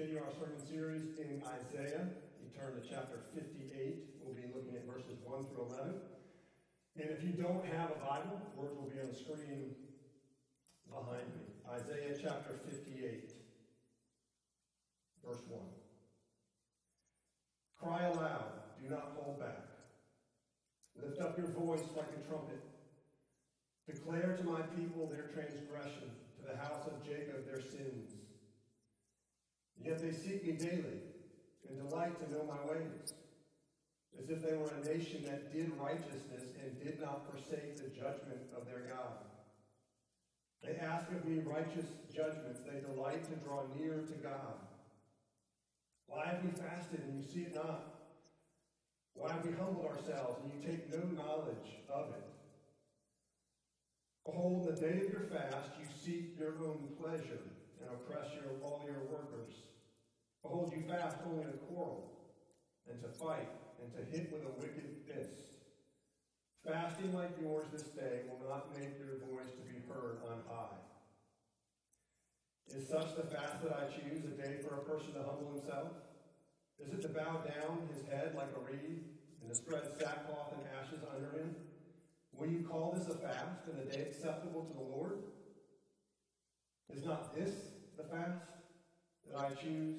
continue our sermon series in Isaiah. You turn to chapter 58. We'll be looking at verses 1 through 11. And if you don't have a Bible, words will be on the screen behind me. Isaiah chapter 58, verse 1. Cry aloud, do not hold back. Lift up your voice like a trumpet. Declare to my people their transgression, to the house of Jacob their sins. Yet they seek me daily and delight to know my ways, as if they were a nation that did righteousness and did not forsake the judgment of their God. They ask of me righteous judgments. They delight to draw near to God. Why have we fasted and you see it not? Why have we humbled ourselves and you take no knowledge of it? Behold, in the day of your fast, you seek your own pleasure and oppress your, all your workers. Behold, you fast only to quarrel, and to fight, and to hit with a wicked fist. Fasting like yours this day will not make your voice to be heard on high. Is such the fast that I choose, a day for a person to humble himself? Is it to bow down his head like a reed, and to spread sackcloth and ashes under him? Will you call this a fast, and a day acceptable to the Lord? Is not this the fast that I choose?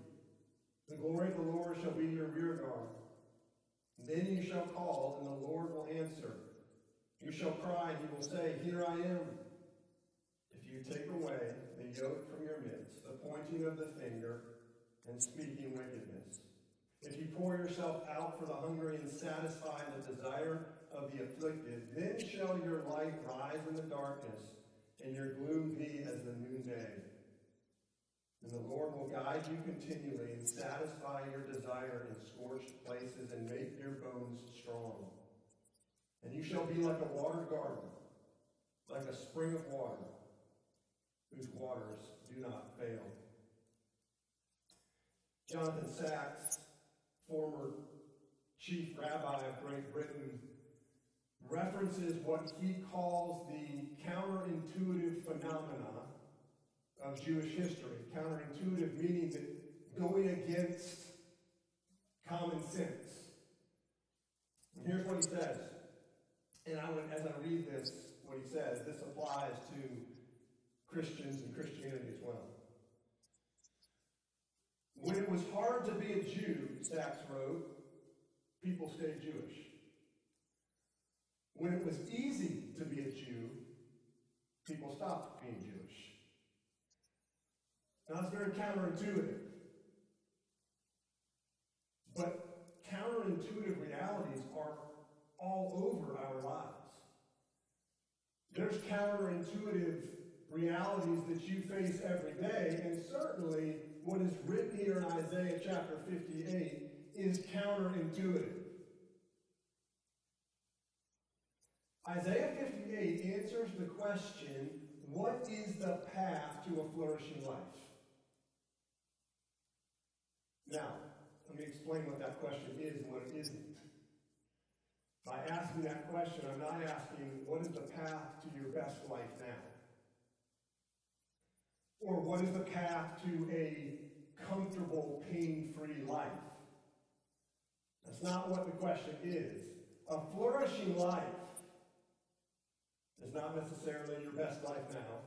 the glory of the Lord shall be your rear guard. Then you shall call, and the Lord will answer. You shall cry, and he will say, Here I am. If you take away the yoke from your midst, the pointing of the finger, and speaking wickedness. If you pour yourself out for the hungry and satisfy the desire of the afflicted, then shall your light rise in the darkness, and your gloom be as the noonday. And the Lord will guide you continually and satisfy your desire in scorched places and make your bones strong. And you shall be like a watered garden, like a spring of water, whose waters do not fail. Jonathan Sacks, former chief rabbi of Great Britain, references what he calls the counterintuitive phenomena of Jewish history. Counterintuitive meaning that going against common sense. And here's what he says. And I would, as I read this, what he says, this applies to Christians and Christianity as well. When it was hard to be a Jew, Sacks wrote, people stayed Jewish. When it was easy to be a Jew, people stopped being Jewish. Now, that's very counterintuitive. But counterintuitive realities are all over our lives. There's counterintuitive realities that you face every day, and certainly what is written here in Isaiah chapter 58 is counterintuitive. Isaiah 58 answers the question what is the path to a flourishing life? Now, let me explain what that question is and what it isn't. By asking that question, I'm not asking what is the path to your best life now? Or what is the path to a comfortable, pain free life? That's not what the question is. A flourishing life is not necessarily your best life now,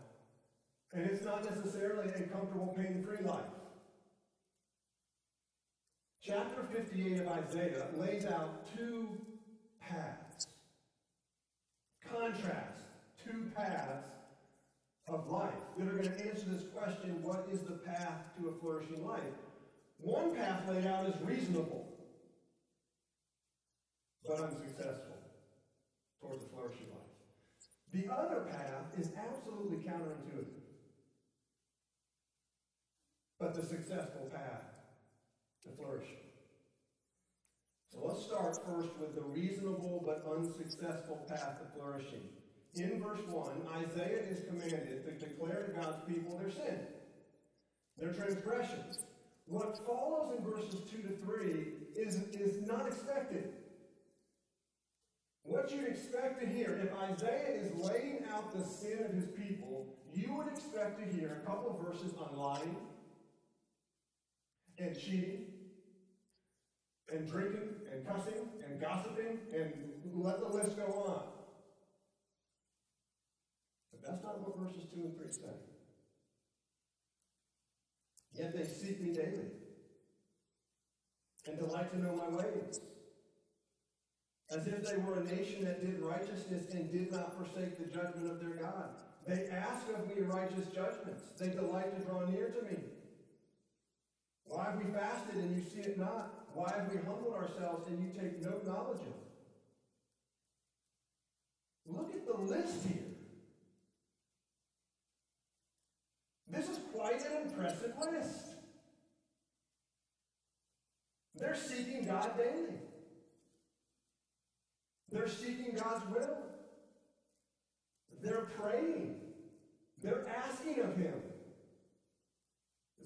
and it's not necessarily a comfortable, pain free life. Chapter 58 of Isaiah lays out two paths. Contrast two paths of life that are going to answer this question what is the path to a flourishing life? One path laid out is reasonable, but unsuccessful towards a flourishing life. The other path is absolutely counterintuitive, but the successful path to flourish. So let's start first with the reasonable but unsuccessful path to flourishing. In verse 1, Isaiah is commanded to declare to God's people their sin, their transgressions. What follows in verses 2 to 3 is, is not expected. What you'd expect to hear, if Isaiah is laying out the sin of his people, you would expect to hear a couple of verses on lying and cheating and drinking and cussing and gossiping and let the list go on. But that's not what verses 2 and 3 say. Yet they seek me daily and delight to know my ways. As if they were a nation that did righteousness and did not forsake the judgment of their God. They ask of me righteous judgments. They delight to draw near to me. Why have we fasted and you see it not? Why have we humbled ourselves and you take no knowledge of it? Look at the list here. This is quite an impressive list. They're seeking God daily. They're seeking God's will. They're praying. They're asking of Him.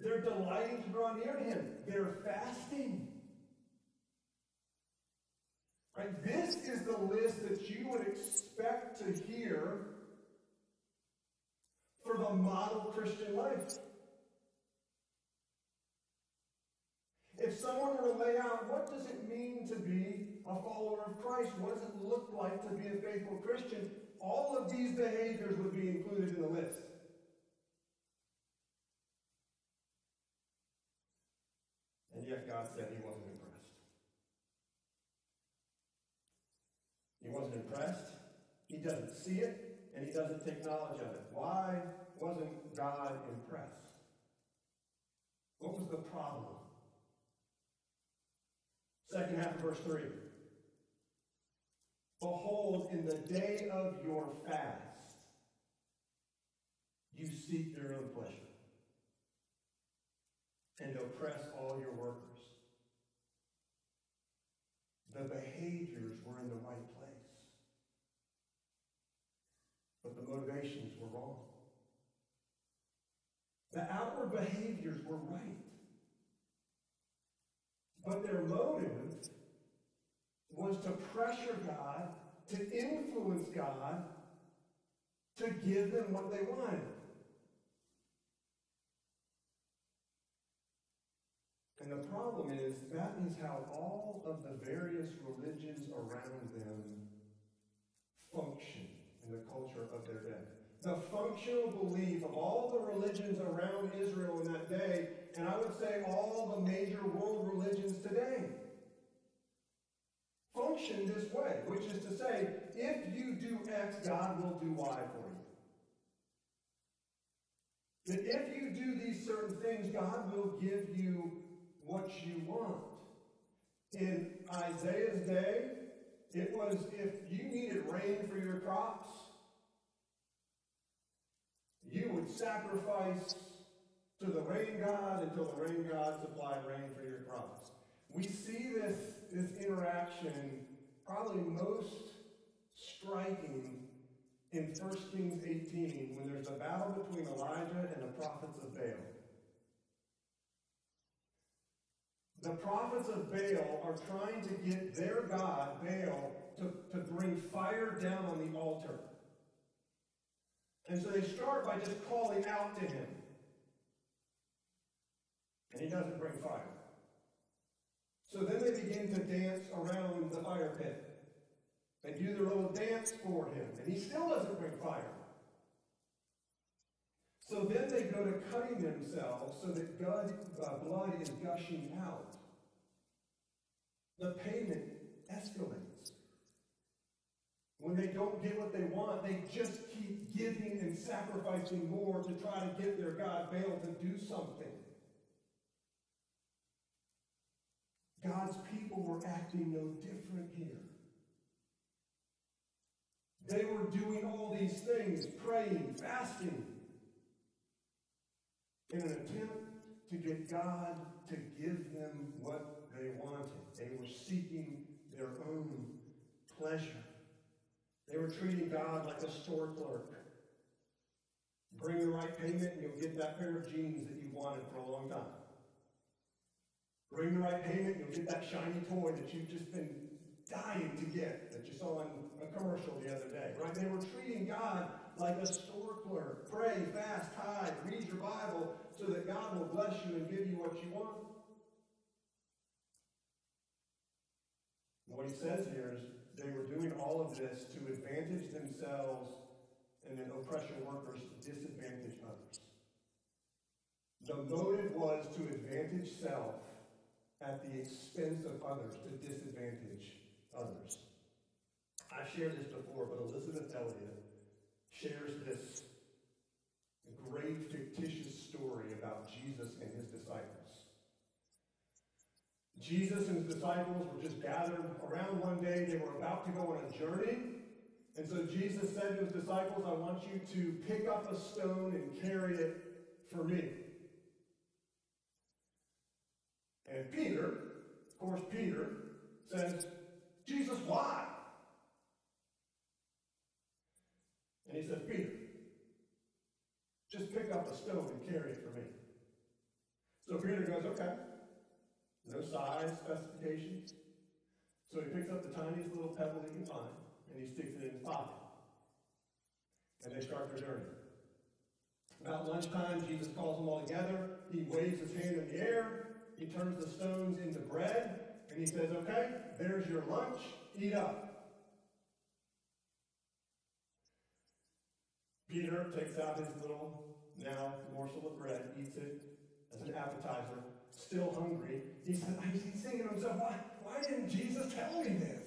They're delighting to draw near to Him. They're fasting. This is the list that you would expect to hear for the model Christian life. If someone were to lay out what does it mean to be a follower of Christ, what does it look like to be a faithful Christian, all of these behaviors would be included in the list. And yet God said he wasn't impressed. He wasn't impressed. He doesn't see it, and he doesn't take knowledge of it. Why wasn't God impressed? What was the problem? Second half of verse 3. Behold, in the day of your fast, you seek your own pleasure and oppress all your workers. The behaviors were in the right place, but the motivations were wrong. The outward behaviors were right, but their motive was to pressure God, to influence God, to give them what they wanted. And the problem is, that is how all of the various religions around them function in the culture of their day. The functional belief of all the religions around Israel in that day, and I would say all the major world religions today, function this way, which is to say, if you do X, God will do Y for you. That if you do these certain things, God will give you what you want. In Isaiah's day, it was if you needed rain for your crops, you would sacrifice to the rain god until the rain god supplied rain for your crops. We see this, this interaction probably most striking in 1 Kings 18 when there's a battle between Elijah and the prophets of Baal. The prophets of Baal are trying to get their God, Baal, to, to bring fire down on the altar. And so they start by just calling out to him. And he doesn't bring fire. So then they begin to dance around the fire pit. and do their little dance for him, and he still doesn't bring fire. So then they go to cutting themselves so that God, uh, blood is gushing out. The payment escalates. When they don't get what they want, they just keep giving and sacrificing more to try to get their God Baal to do something. God's people were acting no different here. They were doing all these things, praying, fasting, in an attempt to get God to give them what they wanted. They were seeking their own pleasure. They were treating God like a store clerk. Bring the right payment and you'll get that pair of jeans that you wanted for a long time. Bring the right payment and you'll get that shiny toy that you've just been dying to get that you saw in a commercial the other day, right? They were treating God like a store clerk. Pray, fast, tithe, read your Bible so that God will bless you and give you what you want. What he says here is they were doing all of this to advantage themselves and then oppression workers to disadvantage others. The motive was to advantage self at the expense of others, to disadvantage others. I shared this before, but Elisabeth Elliot shares this great fictitious story about Jesus and his disciples. Jesus and his disciples were just gathered around one day. They were about to go on a journey. And so Jesus said to his disciples, I want you to pick up a stone and carry it for me. And Peter, of course, Peter says, Jesus, why? And he says, Peter, just pick up a stone and carry it for me. So Peter goes, okay. No size specifications. So he picks up the tiniest little pebble he can find and he sticks it in his pocket. And they start their journey. About lunchtime, Jesus calls them all together. He waves his hand in the air. He turns the stones into bread. And he says, okay, there's your lunch. Eat up. Peter takes out his little, now, morsel of bread, eats it as an appetizer, still hungry. He says, he's thinking to himself, why, why didn't Jesus tell me this?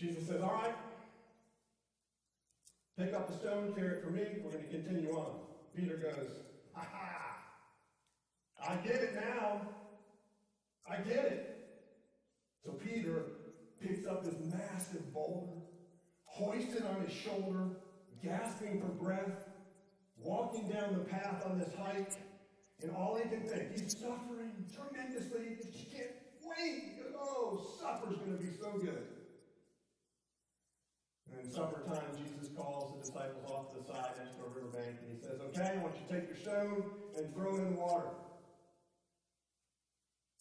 Jesus says, All right, pick up the stone, carry it for me. We're going to continue on. Peter goes, Ha ha! I get it now. I get it. So Peter picks up this massive boulder, hoists it on his shoulder, gasping for breath, walking down the path on this hike, and all he can think, he's suffering tremendously. He can't wait. Oh, supper's going to be so good. And in supper time, Jesus calls the disciples off to the side next to a riverbank, and he says, Okay, I want you to take your stone and throw it in the water.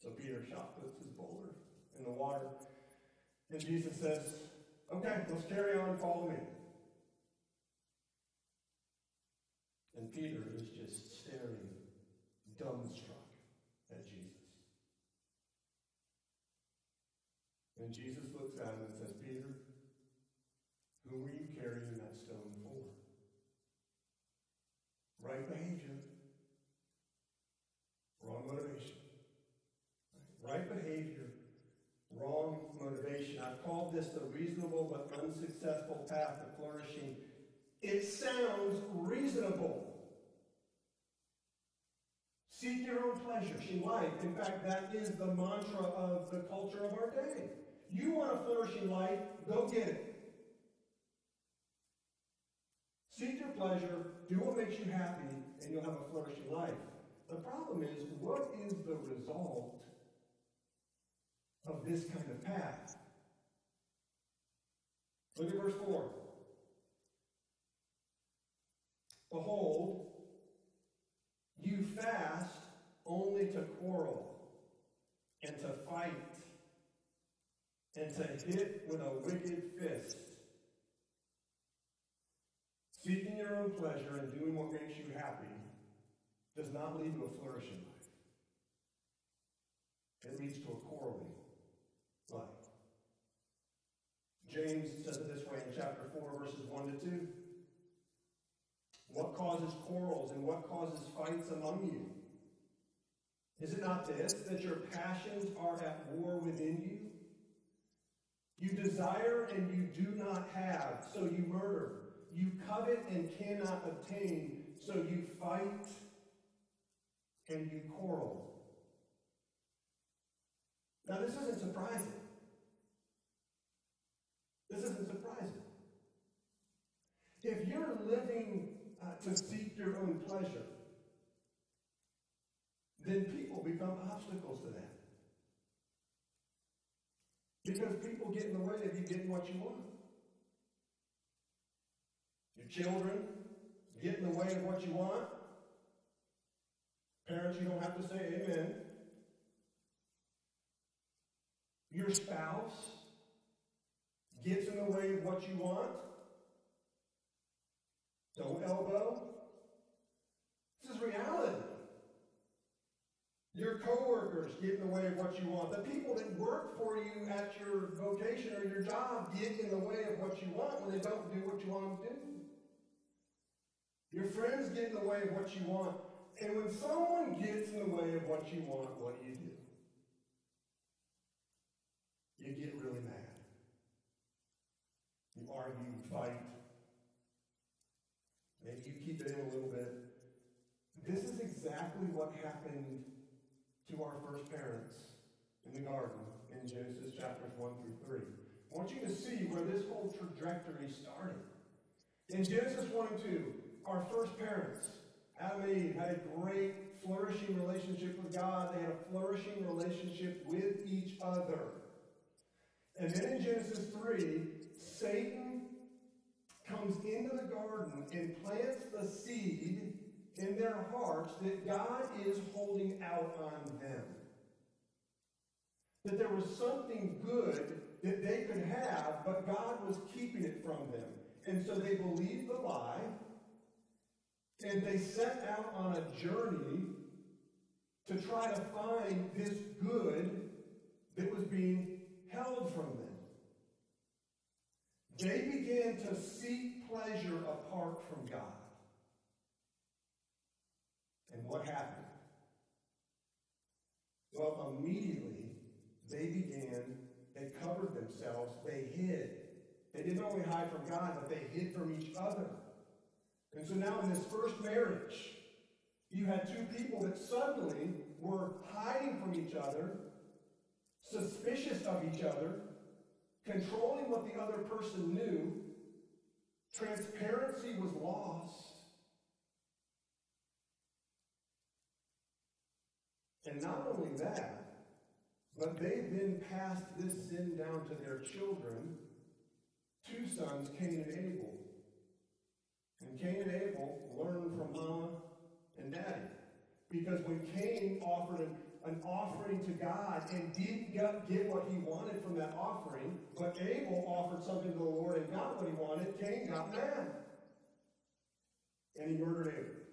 So Peter shot puts his boulder in the water. And Jesus says, Okay, let's carry on, follow me. And Peter is just staring, dumbstruck at Jesus. And Jesus looks at him and says, Peter, who were you carrying that stone for? Right behavior. Wrong motivation. Right behavior. Wrong motivation. I've called this the reasonable but unsuccessful path to flourishing. It sounds reasonable. Seek your own pleasure in life. In fact, that is the mantra of the culture of our day. You want a flourishing life, go get it. Seek your pleasure, do what makes you happy, and you'll have a flourishing life. The problem is, what is the result of this kind of path? Look at verse 4. Behold, you fast only to quarrel and to fight and to hit with a wicked fist. Seeking your own pleasure and doing what makes you happy does not lead to a flourishing life. It leads to a quarreling life. James says it this way in chapter 4, verses 1 to 2. What causes quarrels and what causes fights among you? Is it not this, that your passions are at war within you? You desire and you do not have, so you murder. You covet and cannot obtain, so you fight and you quarrel. Now, this isn't surprising. This isn't surprising. If you're living uh, to seek your own pleasure, then people become obstacles to that. Because people get in the way of you getting what you want. Your children get in the way of what you want. Parents, you don't have to say amen. Your spouse gets in the way of what you want. Don't elbow. This is reality. Your coworkers get in the way of what you want. The people that work for you at your vocation or your job get in the way of what you want when they don't do what you want them to do. Your friends get in the way of what you want. And when someone gets in the way of what you want, what do you do? You get really mad. You argue, you fight. Maybe you keep it in a little bit. This is exactly what happened our first parents in the garden in Genesis chapters 1 through 3. I want you to see where this whole trajectory started. In Genesis 1 and 2, our first parents, Adam and Eve, had a great, flourishing relationship with God. They had a flourishing relationship with each other. And then in Genesis 3, Satan comes into the garden and plants the seed in their hearts that God is holding out on them. That there was something good that they could have, but God was keeping it from them. And so they believed the lie, and they set out on a journey to try to find this good that was being held from them. They began to seek pleasure apart from God. And what happened? Well, immediately they began, they covered themselves, they hid. They didn't only hide from God, but they hid from each other. And so now in this first marriage, you had two people that suddenly were hiding from each other, suspicious of each other, controlling what the other person knew. Transparency was lost. And not only that, but they then passed this sin down to their children, two sons, Cain and Abel. And Cain and Abel learned from mama and daddy. Because when Cain offered an, an offering to God and didn't get what he wanted from that offering, but Abel offered something to the Lord and got what he wanted, Cain got mad. And he murdered Abel.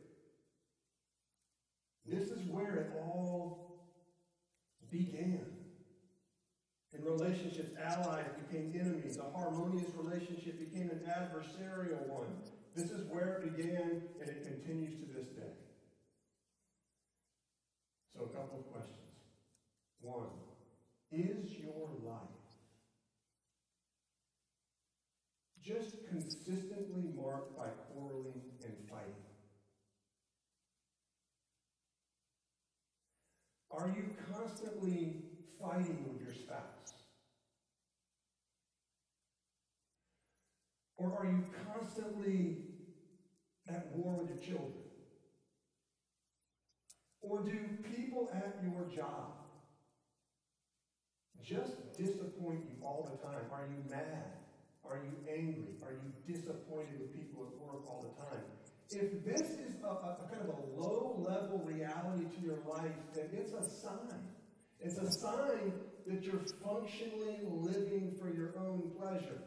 This is where it all began. In relationships, allies became enemies. A harmonious relationship became an adversarial one. This is where it began, and it continues to this day. So, a couple of questions. One, is your life just consistently marked by quarreling and fighting? Are you constantly fighting with your spouse? Or are you constantly at war with your children? Or do people at your job just disappoint you all the time? Are you mad? Are you angry? Are you disappointed with people at work all the time? If this is a, a, a kind of a low level reality to your life, then it's a sign. It's a sign that you're functionally living for your own pleasure.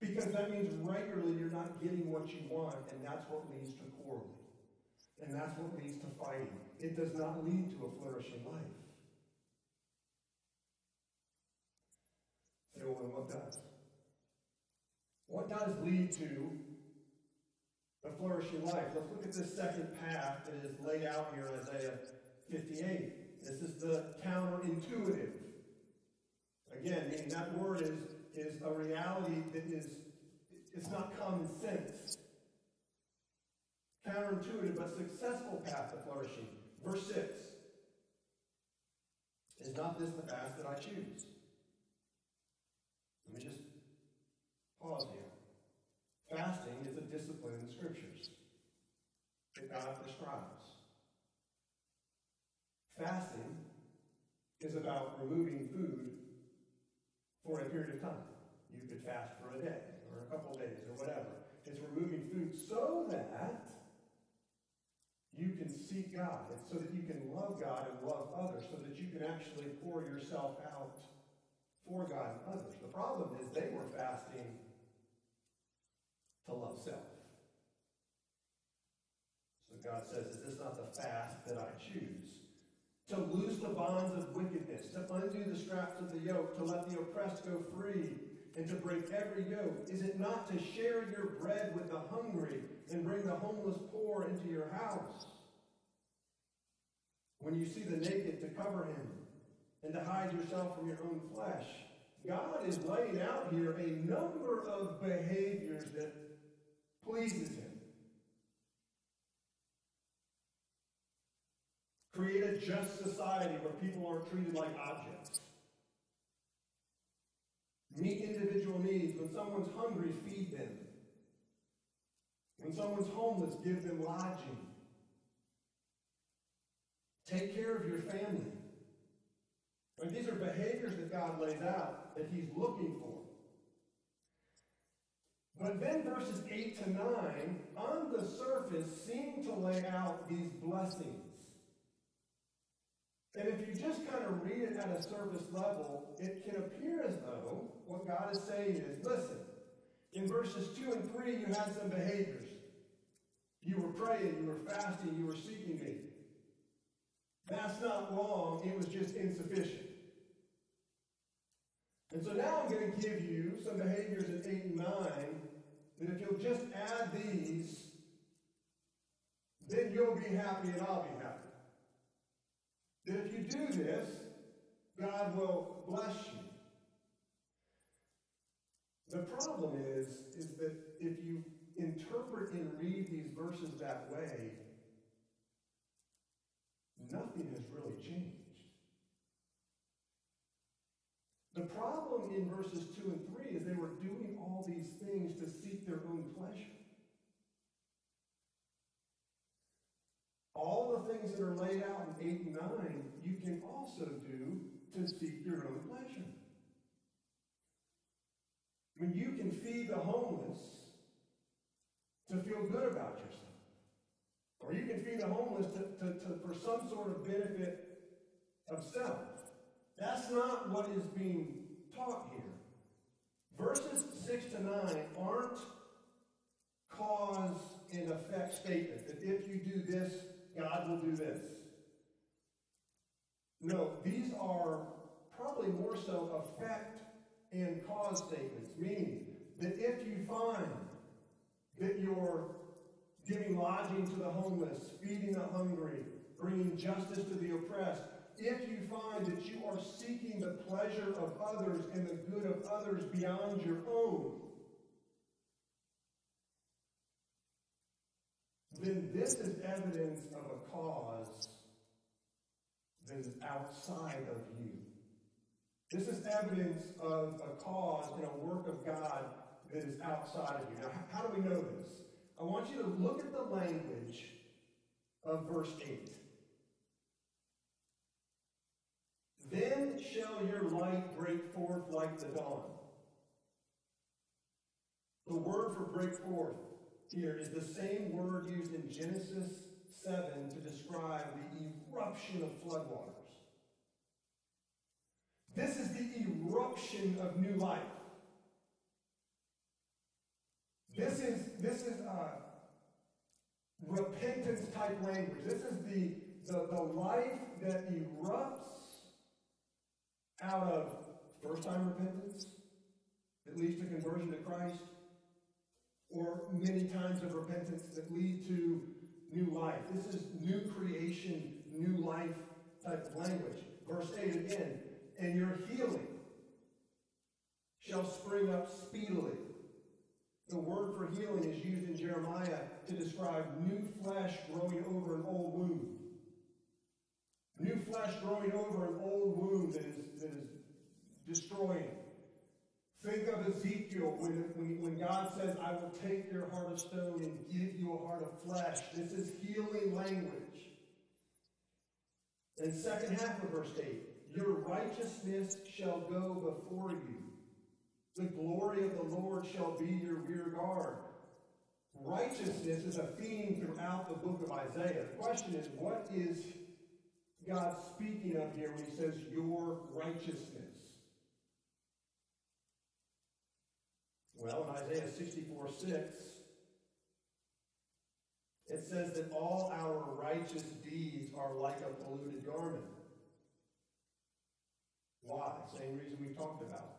Because that means regularly you're not getting what you want, and that's what leads to quarreling. And that's what leads to fighting. It does not lead to a flourishing life. So, well, what does? What does lead to a flourishing life? Let's look at this second path that is laid out here in Isaiah 58. This is the counterintuitive. Again, meaning that word is, is a reality that is, it's not common sense. Counterintuitive but successful path to flourishing. Verse 6. Is not this the path that I choose? Let me just pause here. Fasting is a discipline in the scriptures. that God prescribes. Fasting is about removing food for a period of time. You could fast for a day or a couple days or whatever. It's removing food so that you can seek God, and so that you can love God and love others, so that you can actually pour yourself out for God and others. The problem is they were fasting to love self. So God says, Is this not the fast that I choose? To loose the bonds of wickedness, to undo the straps of the yoke, to let the oppressed go free, and to break every yoke? Is it not to share your bread with the hungry and bring the homeless poor into your house? When you see the naked, to cover him and to hide yourself from your own flesh. God is laying out here a number of behaviors that pleases him. Create a just society where people aren't treated like objects. Meet individual needs. When someone's hungry, feed them. When someone's homeless, give them lodging. Take care of your family. These are behaviors that God lays out that He's looking for. But then verses 8 to 9, on the surface, seem to lay out these blessings. And if you just kind of read it at a surface level, it can appear as though what God is saying is listen, in verses 2 and 3, you had some behaviors. You were praying, you were fasting, you were seeking me. That's not wrong, it was just insufficient. And so now I'm going to give you some behaviors in 8 and 9 that if you'll just add these, then you'll be happy and I'll be happy. That if you do this, God will bless you. The problem is, is that if you interpret and read these verses that way, nothing has really changed. The problem in verses 2 and 3 is they were doing all these things to seek their own pleasure. All the things that are laid out in 8 and 9, you can also do to seek your own pleasure. When you can feed the homeless to feel good about yourself. Or you can feed the homeless to, to, to, for some sort of benefit of self. That's not what is being taught here. Verses 6 to 9 aren't cause and effect statements. That if you do this, God will do this. No, these are probably more so effect and cause statements, meaning that if you find that you're giving lodging to the homeless, feeding the hungry, bringing justice to the oppressed, if you find that you are seeking the pleasure of others and the good of others beyond your own, then this is evidence of a cause that is outside of you. This is evidence of a cause and a work of God that is outside of you. Now, how do we know this? I want you to look at the language of verse 8. Then shall your light break forth like the dawn. The word for break forth here is the same word used in Genesis 7 to describe the eruption of floodwaters. This is the eruption of new life. This is this is uh, repentance type language. This is the, the, the life that erupts out of first time repentance that leads to conversion to Christ, or many times of repentance that lead to new life. This is new creation, new life type of language. Verse 8 again, and your healing shall spring up speedily. The word for healing is used in Jeremiah to describe new flesh growing over an old wound. New flesh growing over an old wound that is, that is destroying. Think of Ezekiel when, when, when God says, I will take your heart of stone and give you a heart of flesh. This is healing language. And second half of verse 8, your righteousness shall go before you. The glory of the Lord shall be your rear guard. Righteousness is a theme throughout the book of Isaiah. The question is, what is God speaking of here when he says your righteousness? Well, in Isaiah 64 6, it says that all our righteous deeds are like a polluted garment. Why? Same reason we talked about.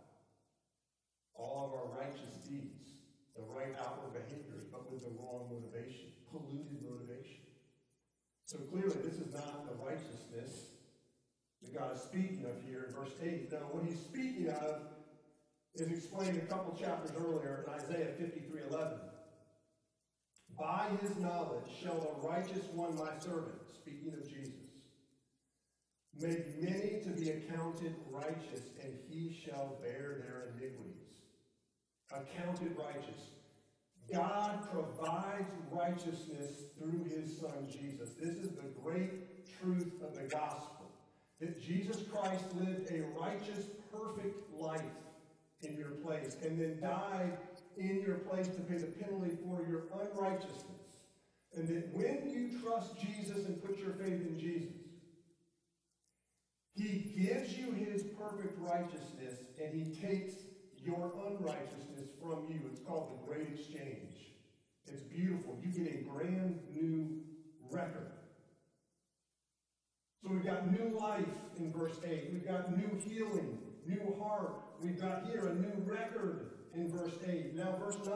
All of our righteous deeds, the right outward behaviors, but with the wrong motivation, polluted motivation. So clearly, this is not the righteousness that God is speaking of here in verse 8. Now, what he's speaking of is explained a couple chapters earlier in Isaiah 53 11. By his knowledge shall the righteous one, my servant, speaking of Jesus, make many to be accounted righteous, and he shall bear their iniquities. Accounted righteous. God provides righteousness through his son Jesus. This is the great truth of the gospel. That Jesus Christ lived a righteous, perfect life in your place and then died in your place to pay the penalty for your unrighteousness. And that when you trust Jesus and put your faith in Jesus, he gives you his perfect righteousness and he takes your unrighteousness from you. It's called the great exchange. It's beautiful. You get a brand new record. So we've got new life in verse 8. We've got new healing, new heart. We've got here a new record in verse 8. Now, verse 9.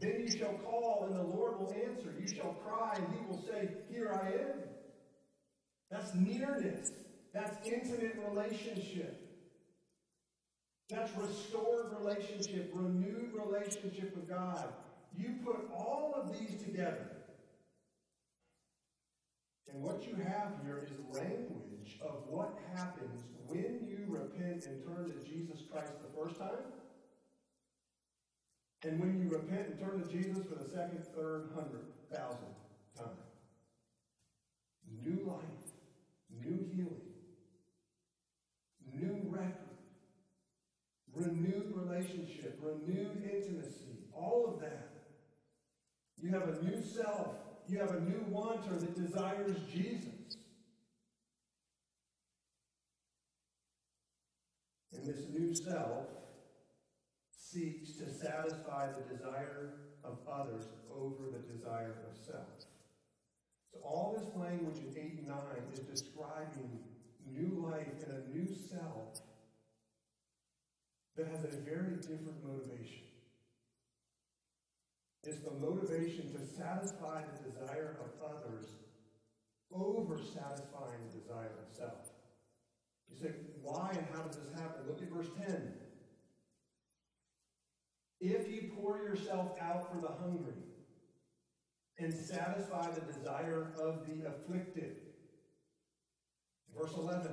Then you shall call, and the Lord will answer. You shall cry, and he will say, Here I am. That's nearness. That's intimate relationship. That's restored relationship, renewed relationship with God. You put all of these together. And what you have here is language of what happens when you repent and turn to Jesus Christ the first time, and when you repent and turn to Jesus for the second, third, hundred, thousand time. New life, new healing, new record, renewed renewed intimacy, all of that. You have a new self. You have a new wanter that desires Jesus. And this new self seeks to satisfy the desire of others over the desire of self. So all this language in 8 and 9 is describing new life and a new self that has a very different motivation. It's the motivation to satisfy the desire of others over satisfying the desire of self. You say, why and how does this happen? Look at verse 10. If you pour yourself out for the hungry and satisfy the desire of the afflicted. Verse 11.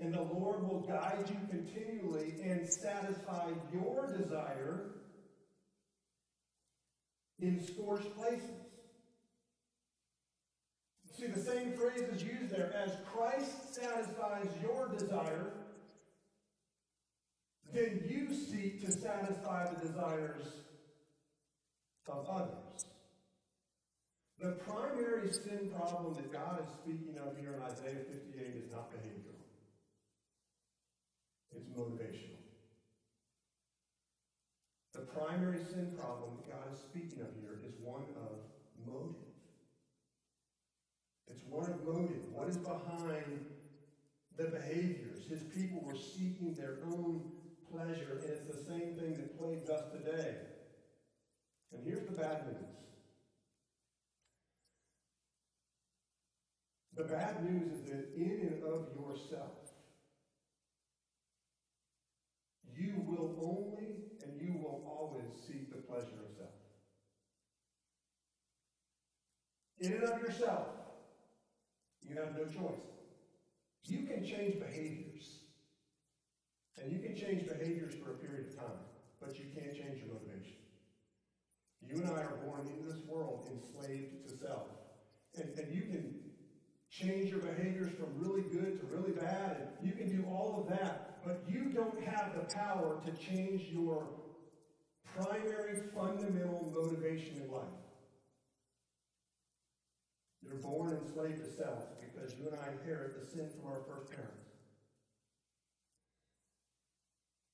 And the Lord will guide you continually and satisfy your desire in scorched places. See, the same phrase is used there. As Christ satisfies your desire, then you seek to satisfy the desires of others. The primary sin problem that God is speaking of here in Isaiah 58 is not behavioral. It's motivational. The primary sin problem that God is speaking of here is one of motive. It's one of motive. What is behind the behaviors? His people were seeking their own pleasure, and it's the same thing that plagues us today. And here's the bad news. The bad news is that in and of yourself, you will only and you will always seek the pleasure of self. In and of yourself, you have no choice. You can change behaviors. And you can change behaviors for a period of time, but you can't change your motivation. You and I are born into this world enslaved to self. And, and you can change your behaviors from really good to really bad, and you can do all of that, but you don't have the power to change your primary fundamental motivation in life. You're born enslaved to self because you and I inherit the sin from our first parents.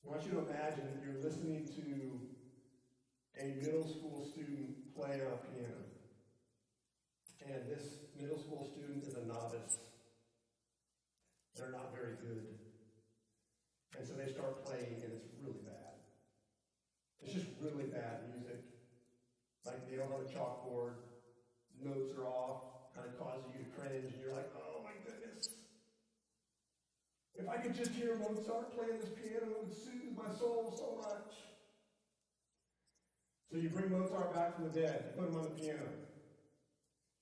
I want you to imagine that you're listening to a middle school student play on a piano. And this middle school student is a novice. They're not very good. And so they start playing, and it's really bad. It's just really bad music. Like they don't have a chalkboard, the notes are off, kind of causes you to cringe, and you're like, oh my goodness. If I could just hear Mozart playing this piano, it would soothe my soul so much. So you bring Mozart back from the dead, you put him on the piano,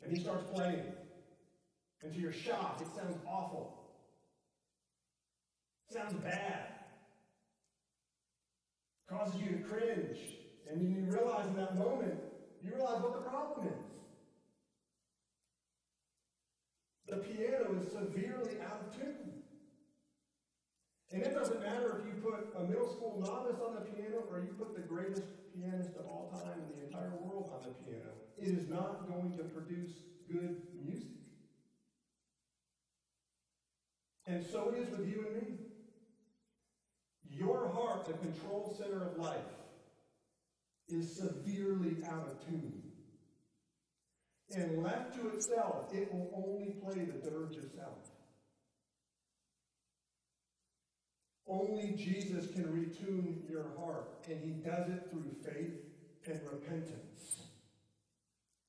and he starts playing. And to your shock, it sounds awful. It sounds bad. It causes you to cringe. And then you realize in that moment, you realize what the problem is. The piano is severely out of tune. And it doesn't matter if you put a middle school novice on the piano or you put the greatest pianist of all time in the entire world on the piano. It is not going to produce good music. And so it is with you and me. Your heart, the control center of life, is severely out of tune. And left to itself, it will only play the dirge of self. Only Jesus can retune your heart, and he does it through faith and repentance.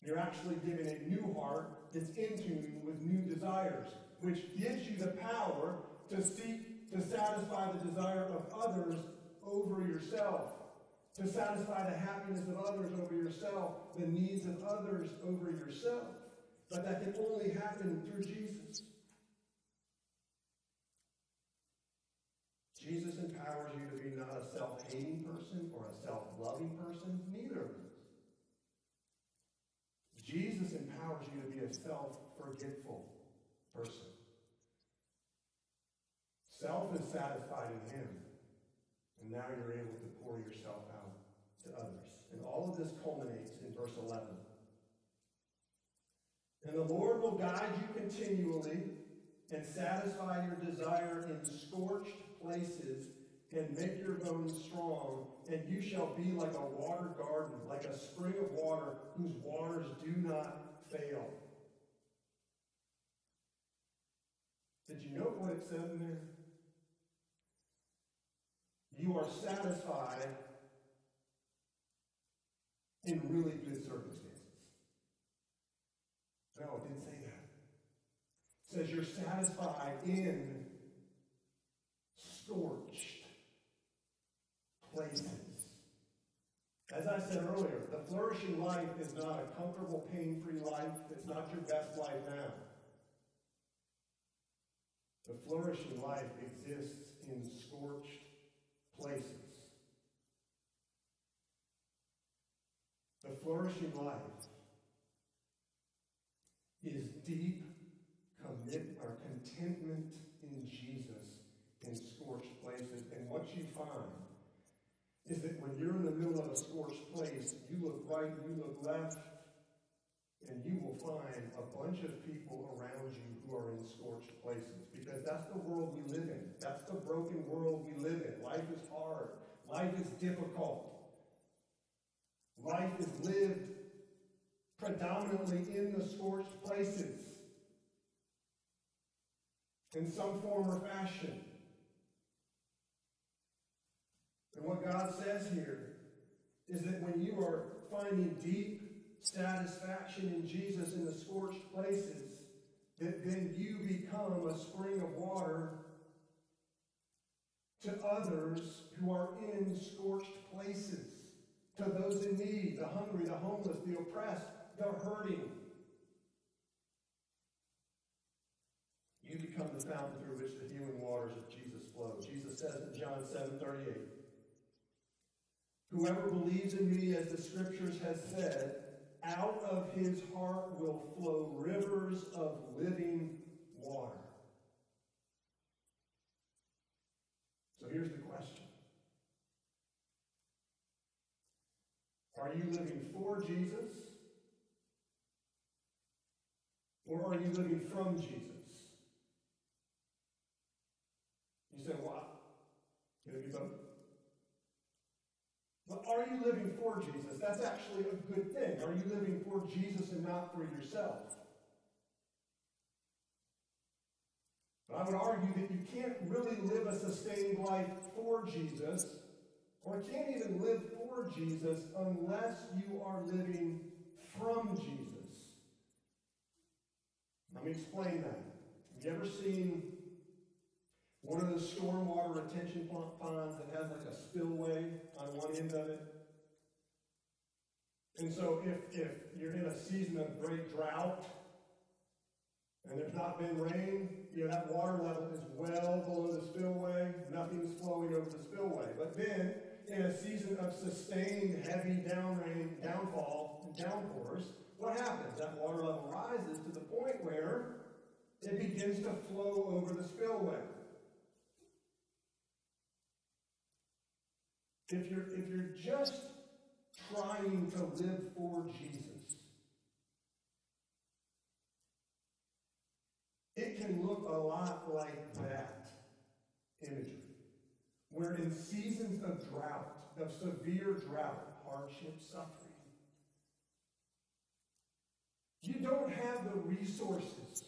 You're actually given a new heart that's in tune with new desires, which gives you the power to seek to satisfy the desire of others over yourself, to satisfy the happiness of others over yourself, the needs of others over yourself. But that can only happen through Jesus. Jesus empowers you to be not a self hating person or a self loving person, neither of those. Jesus empowers you to be a self forgetful person. Self is satisfied in Him, and now you're able to pour yourself out to others. And all of this culminates in verse 11. And the Lord will guide you continually and satisfy your desire in scorched places and make your bones strong, and you shall be like a water garden, like a spring of water whose waters do not fail. Did you note what it said in there? You are satisfied in really good circumstances. No, it didn't say that. It says you're satisfied in scorched places. As I said earlier, the flourishing life is not a comfortable, pain free life. It's not your best life now. The flourishing life exists in scorched places. The flourishing life is deep commit or contentment in Jesus in scorched places. And what you find is that when you're in the middle of a scorched place, you look right, you look left, and you will find a bunch of people around you who are in scorched places because that's the world we live in. That's the broken world we live in. Life is hard. Life is difficult. Life is lived predominantly in the scorched places in some form or fashion. And what God says here is that when you are finding deep satisfaction in Jesus in the scorched places, that then you become a spring of water to others who are in scorched places, to those in need, the hungry, the homeless, the oppressed, the hurting. You become the fountain through which the healing waters of Jesus flow. Jesus says in John 7 38. Whoever believes in me, as the scriptures has said, out of his heart will flow rivers of living water. So here's the question Are you living for Jesus? Or are you living from Jesus? You say, well, can it be both? But are you living for Jesus? That's actually a good thing. Are you living for Jesus and not for yourself? But I would argue that you can't really live a sustained life for Jesus, or can't even live for Jesus unless you are living from Jesus. Let me explain that. Have you ever seen one of those stormwater retention ponds that has like a spillway on one end of it? And so if, if you're in a season of great drought, and there's not been rain, you know, that water level is well below the spillway. Nothing's flowing over the spillway. But then, in a season of sustained heavy down rain, downfall, downpours, what happens? That water level rises to the point where it begins to flow over the spillway. If you're, if you're just trying to live for Jesus, It can look a lot like that imagery. Where in seasons of drought, of severe drought, hardship, suffering, you don't have the resources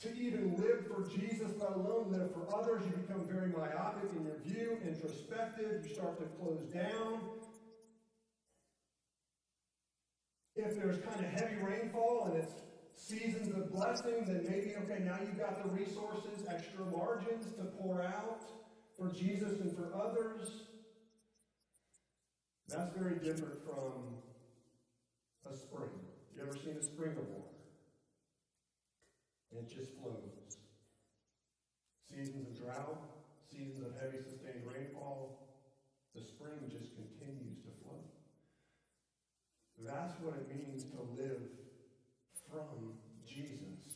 to even live for Jesus, let alone live for others. You become very myopic in your view, introspective. You start to close down. If there's kind of heavy rainfall and it's seasons of blessings, then maybe, okay, now you've got the resources, extra margins to pour out for Jesus and for others. That's very different from a spring. You ever seen a spring of water? It just flows. Seasons of drought, seasons of heavy sustained rainfall, the spring just continues to flow. That's what it means to live from Jesus,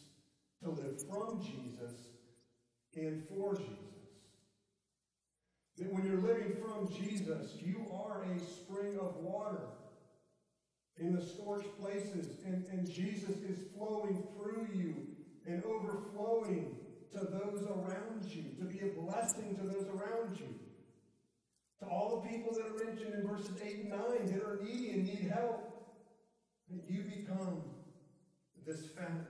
to live from Jesus and for Jesus. That when you're living from Jesus, you are a spring of water in the scorched places, and, and Jesus is flowing through you and overflowing to those around you, to be a blessing to those around you. To all the people that are mentioned in verses 8 and 9 that are needy and need help, that you become this fountain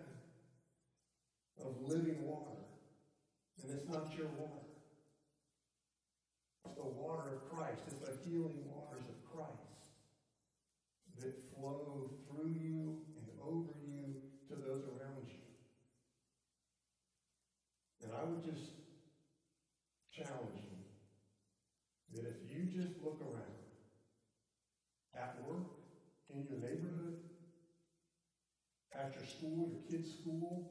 of living water. And it's not your water. It's the water of Christ. It's the healing waters of Christ that flow through you and over you to those around you. And I would just challenge you that if you just look around at work, in your neighborhood, after school, your kids' school,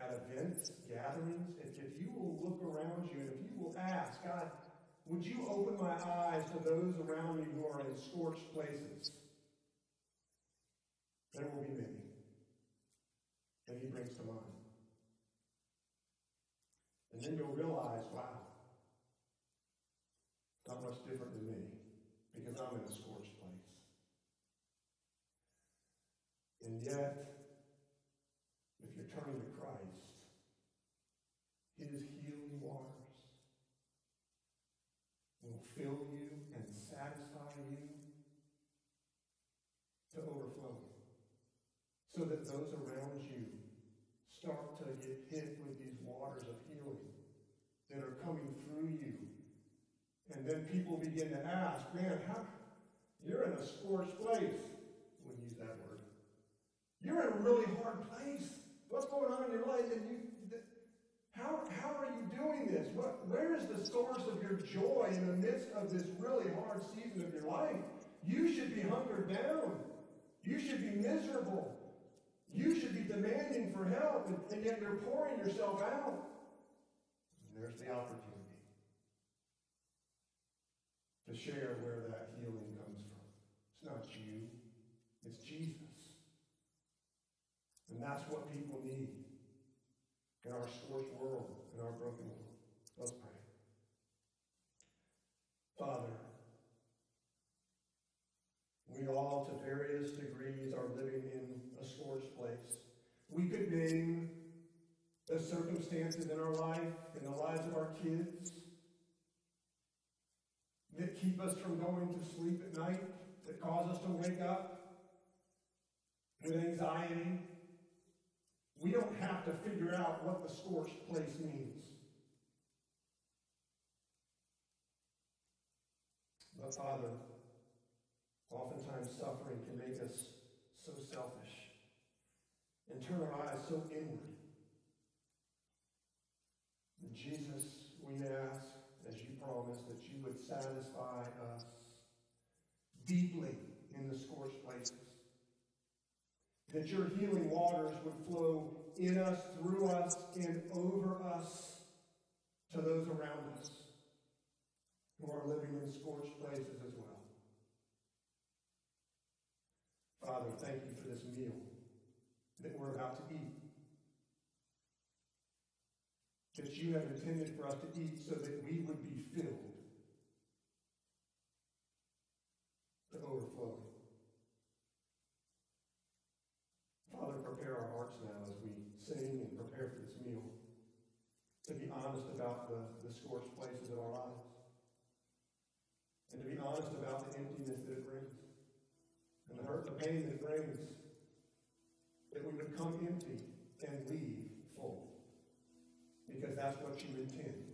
at events, gatherings, if, if you will look around you and if you will ask, God, would you open my eyes to those around me who are in scorched places? There will be many. And he brings to mind. And then you'll realize, wow, not much different than me because I'm in a scorched place. And yet, turning to Christ, His healing waters will fill you and satisfy you to overflowing. So that those around you start to get hit with these waters of healing that are coming through you. And then people begin to ask, man, how, you're in a scorched place. We'll use that word. You're in a really hard place. What's going on in your life? And you, how, how are you doing this? What, where is the source of your joy in the midst of this really hard season of your life? You should be hungered down. You should be miserable. You should be demanding for help, and, and yet you're pouring yourself out. there's the opportunity to share where that healing comes from. It's not you, it's Jesus. And that's what people need in our scorched world, in our broken world. Let's pray. Father, we all, to various degrees, are living in a scorched place. We could name the circumstances in our life, in the lives of our kids, that keep us from going to sleep at night, that cause us to wake up with anxiety. We don't have to figure out what the scorched place means. But Father, oftentimes suffering can make us so selfish and turn our eyes so inward. And Jesus, we ask, as you promised, that you would satisfy us deeply in the scorched places. That your healing waters would flow in us, through us, and over us to those around us who are living in scorched places as well. Father, thank you for this meal that we're about to eat. That you have intended for us to eat so that we would be filled to overflowing. Father, prepare our hearts now as we sing and prepare for this meal to be honest about the, the scorched places of our lives and to be honest about the emptiness that it brings and the hurt, the pain that it brings, that we would come empty and leave that's what you intend.